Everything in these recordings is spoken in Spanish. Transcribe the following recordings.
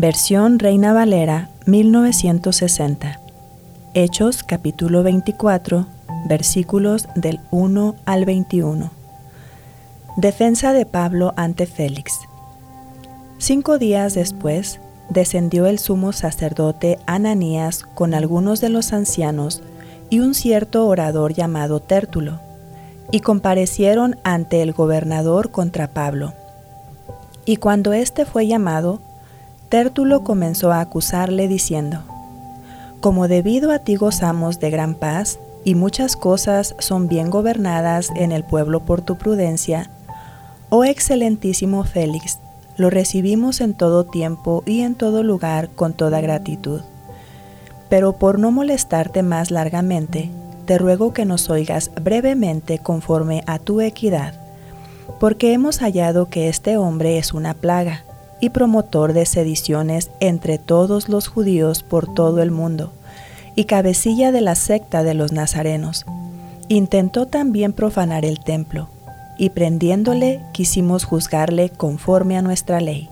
Versión Reina Valera 1960. Hechos capítulo 24, versículos del 1 al 21. Defensa de Pablo ante Félix. Cinco días después, descendió el sumo sacerdote Ananías con algunos de los ancianos y un cierto orador llamado Tértulo, y comparecieron ante el gobernador contra Pablo y cuando éste fue llamado, Tértulo comenzó a acusarle diciendo, Como debido a ti gozamos de gran paz, y muchas cosas son bien gobernadas en el pueblo por tu prudencia, oh excelentísimo Félix, lo recibimos en todo tiempo y en todo lugar con toda gratitud. Pero por no molestarte más largamente, te ruego que nos oigas brevemente conforme a tu equidad porque hemos hallado que este hombre es una plaga y promotor de sediciones entre todos los judíos por todo el mundo, y cabecilla de la secta de los nazarenos. Intentó también profanar el templo, y prendiéndole quisimos juzgarle conforme a nuestra ley.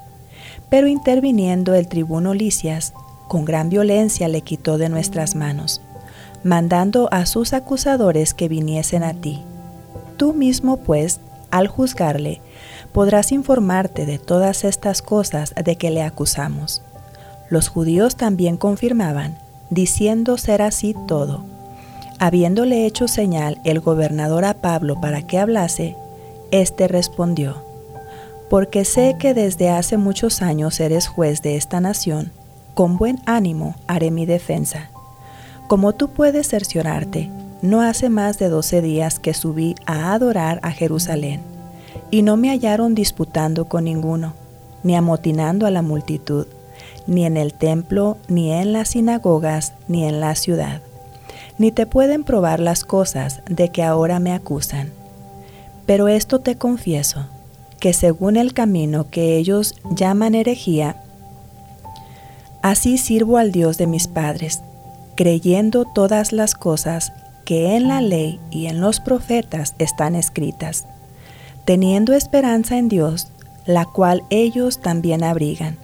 Pero interviniendo el tribuno Licias, con gran violencia le quitó de nuestras manos, mandando a sus acusadores que viniesen a ti. Tú mismo, pues, al juzgarle, podrás informarte de todas estas cosas de que le acusamos. Los judíos también confirmaban, diciendo ser así todo. Habiéndole hecho señal el gobernador a Pablo para que hablase, éste respondió, Porque sé que desde hace muchos años eres juez de esta nación, con buen ánimo haré mi defensa. Como tú puedes cerciorarte, no hace más de doce días que subí a adorar a Jerusalén, y no me hallaron disputando con ninguno, ni amotinando a la multitud, ni en el templo, ni en las sinagogas, ni en la ciudad. Ni te pueden probar las cosas de que ahora me acusan. Pero esto te confieso, que según el camino que ellos llaman herejía, así sirvo al Dios de mis padres, creyendo todas las cosas que en la ley y en los profetas están escritas, teniendo esperanza en Dios, la cual ellos también abrigan,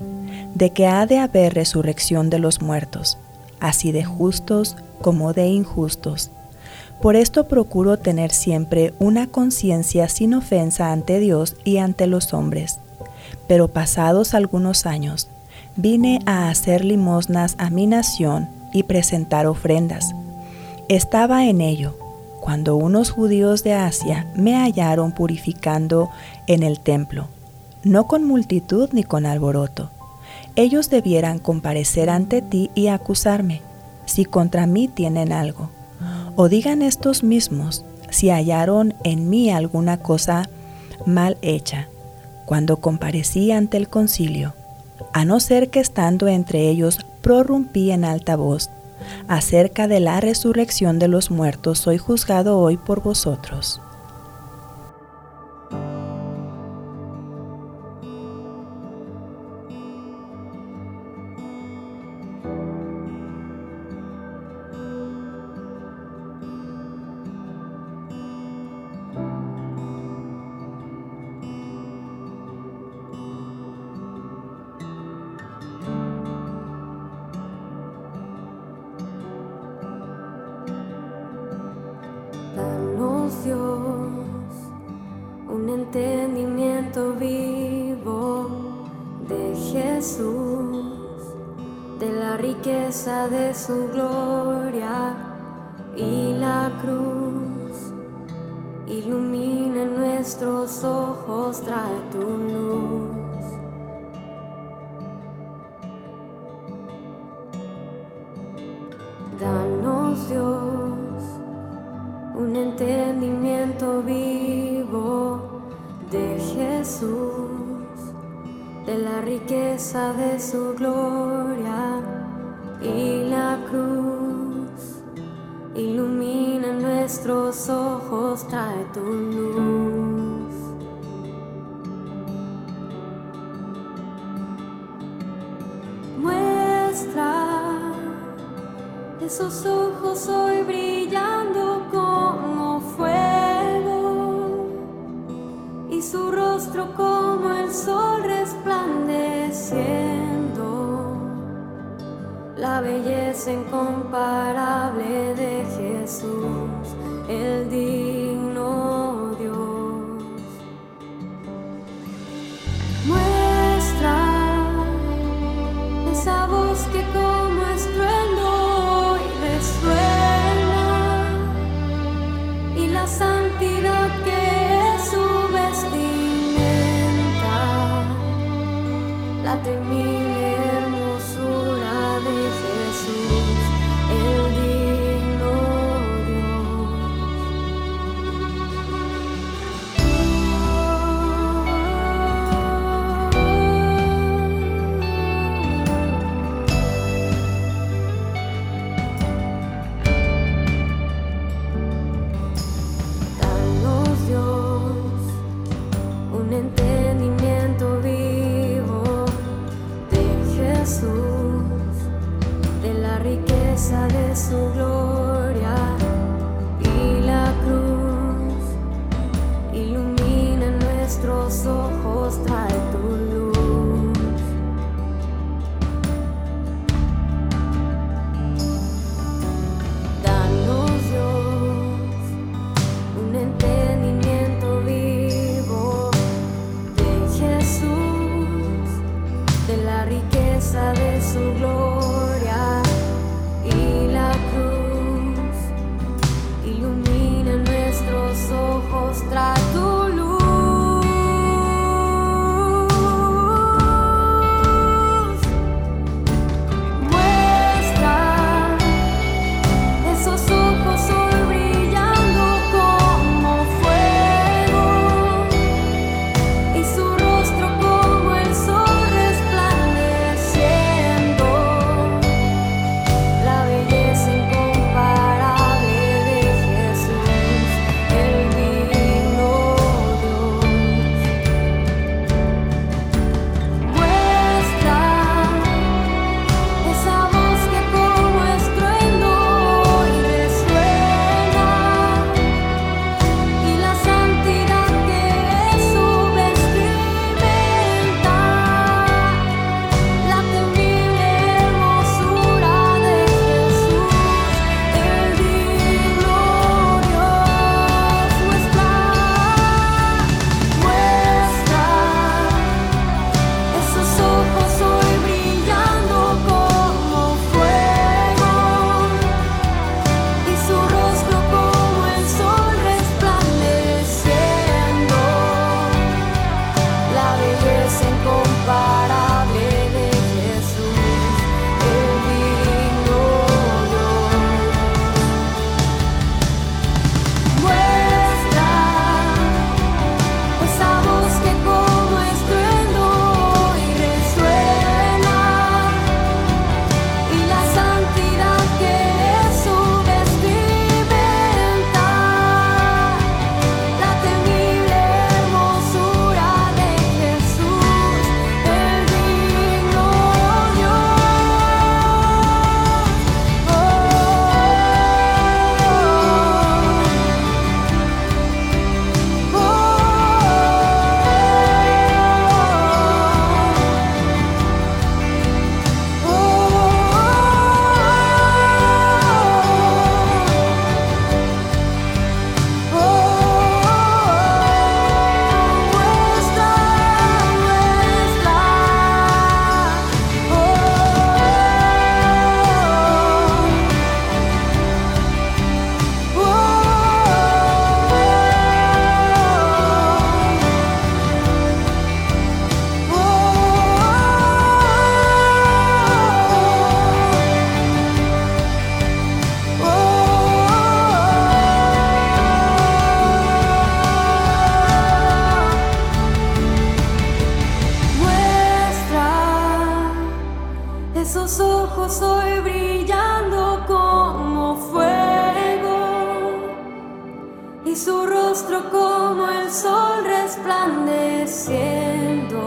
de que ha de haber resurrección de los muertos, así de justos como de injustos. Por esto procuro tener siempre una conciencia sin ofensa ante Dios y ante los hombres. Pero pasados algunos años, vine a hacer limosnas a mi nación y presentar ofrendas estaba en ello cuando unos judíos de Asia me hallaron purificando en el templo, no con multitud ni con alboroto. Ellos debieran comparecer ante ti y acusarme, si contra mí tienen algo. O digan estos mismos si hallaron en mí alguna cosa mal hecha, cuando comparecí ante el concilio, a no ser que estando entre ellos prorrumpí en alta voz acerca de la resurrección de los muertos soy juzgado hoy por vosotros. Entendimiento vivo de Jesús, de la riqueza de su gloria y la cruz. Ilumina nuestros ojos, trae tu luz. Danos Dios un entendimiento vivo Jesús, de la riqueza de su gloria y la cruz. Ilumina nuestros ojos, trae tu luz. Muestra esos ojos hoy brillando. como el sol resplandeciendo, la belleza incomparable de Jesús, el día. Sus ojos hoy brillando como fuego y su rostro como el sol resplandeciendo.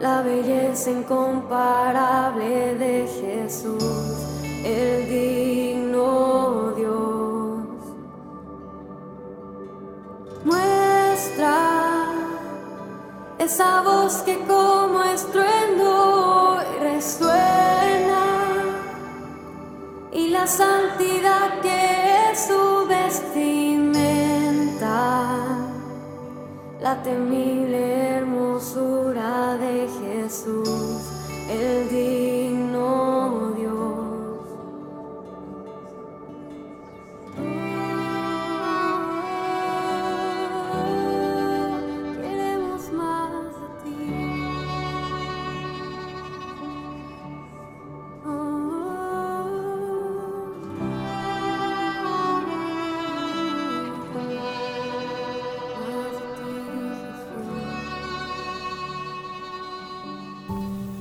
La belleza incomparable de Jesús, el digno Dios. Muestra esa voz que como estruendo la santidad que es su vestimenta, la temible hermosura de Jesús, el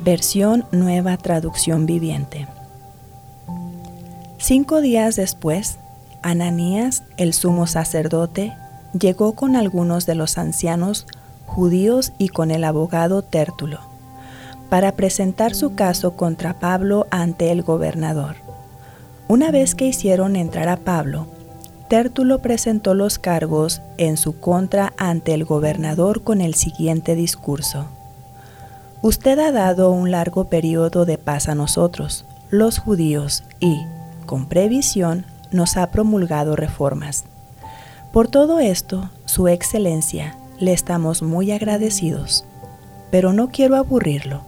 Versión Nueva Traducción Viviente. Cinco días después, Ananías, el sumo sacerdote, llegó con algunos de los ancianos judíos y con el abogado Tértulo, para presentar su caso contra Pablo ante el gobernador. Una vez que hicieron entrar a Pablo, Tértulo presentó los cargos en su contra ante el gobernador con el siguiente discurso. Usted ha dado un largo periodo de paz a nosotros, los judíos, y, con previsión, nos ha promulgado reformas. Por todo esto, Su Excelencia, le estamos muy agradecidos. Pero no quiero aburrirlo,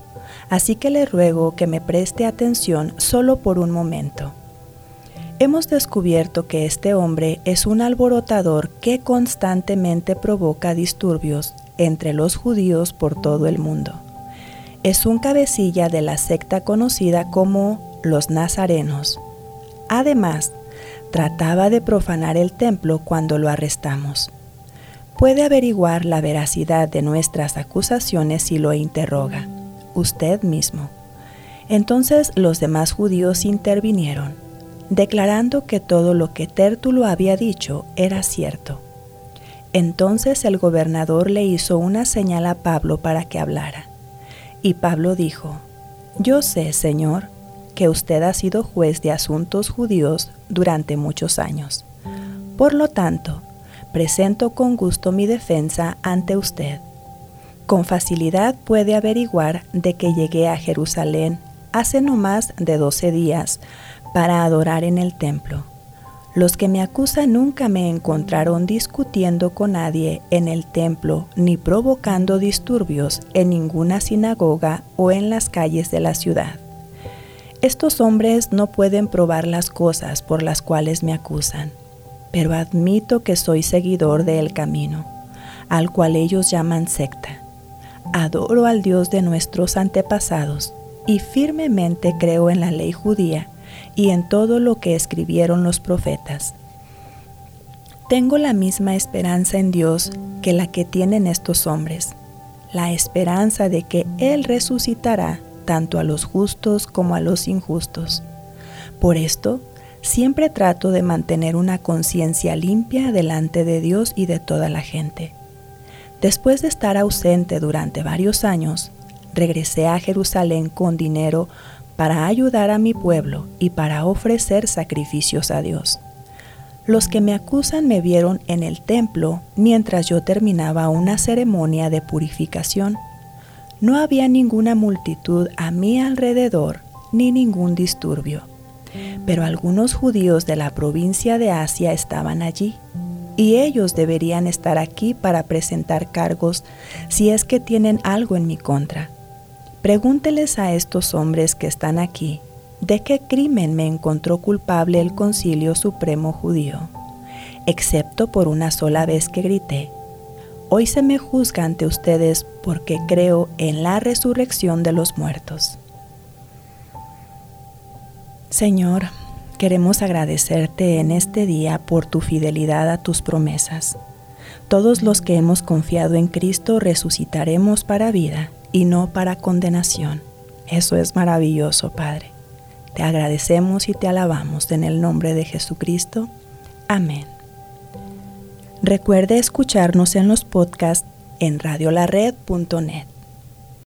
así que le ruego que me preste atención solo por un momento. Hemos descubierto que este hombre es un alborotador que constantemente provoca disturbios entre los judíos por todo el mundo es un cabecilla de la secta conocida como los Nazarenos. Además, trataba de profanar el templo cuando lo arrestamos. Puede averiguar la veracidad de nuestras acusaciones si lo interroga, usted mismo. Entonces los demás judíos intervinieron, declarando que todo lo que Tértulo había dicho era cierto. Entonces el gobernador le hizo una señal a Pablo para que hablara. Y Pablo dijo, Yo sé, Señor, que usted ha sido juez de asuntos judíos durante muchos años. Por lo tanto, presento con gusto mi defensa ante usted. Con facilidad puede averiguar de que llegué a Jerusalén hace no más de doce días para adorar en el templo los que me acusan nunca me encontraron discutiendo con nadie en el templo ni provocando disturbios en ninguna sinagoga o en las calles de la ciudad. Estos hombres no pueden probar las cosas por las cuales me acusan, pero admito que soy seguidor del camino, al cual ellos llaman secta. Adoro al Dios de nuestros antepasados y firmemente creo en la ley judía y en todo lo que escribieron los profetas. Tengo la misma esperanza en Dios que la que tienen estos hombres, la esperanza de que Él resucitará tanto a los justos como a los injustos. Por esto, siempre trato de mantener una conciencia limpia delante de Dios y de toda la gente. Después de estar ausente durante varios años, regresé a Jerusalén con dinero para ayudar a mi pueblo y para ofrecer sacrificios a Dios. Los que me acusan me vieron en el templo mientras yo terminaba una ceremonia de purificación. No había ninguna multitud a mi alrededor ni ningún disturbio, pero algunos judíos de la provincia de Asia estaban allí y ellos deberían estar aquí para presentar cargos si es que tienen algo en mi contra. Pregúnteles a estos hombres que están aquí, ¿de qué crimen me encontró culpable el Concilio Supremo Judío? Excepto por una sola vez que grité, hoy se me juzga ante ustedes porque creo en la resurrección de los muertos. Señor, queremos agradecerte en este día por tu fidelidad a tus promesas. Todos los que hemos confiado en Cristo resucitaremos para vida y no para condenación. Eso es maravilloso, Padre. Te agradecemos y te alabamos en el nombre de Jesucristo. Amén. Recuerde escucharnos en los podcasts en radiolared.net.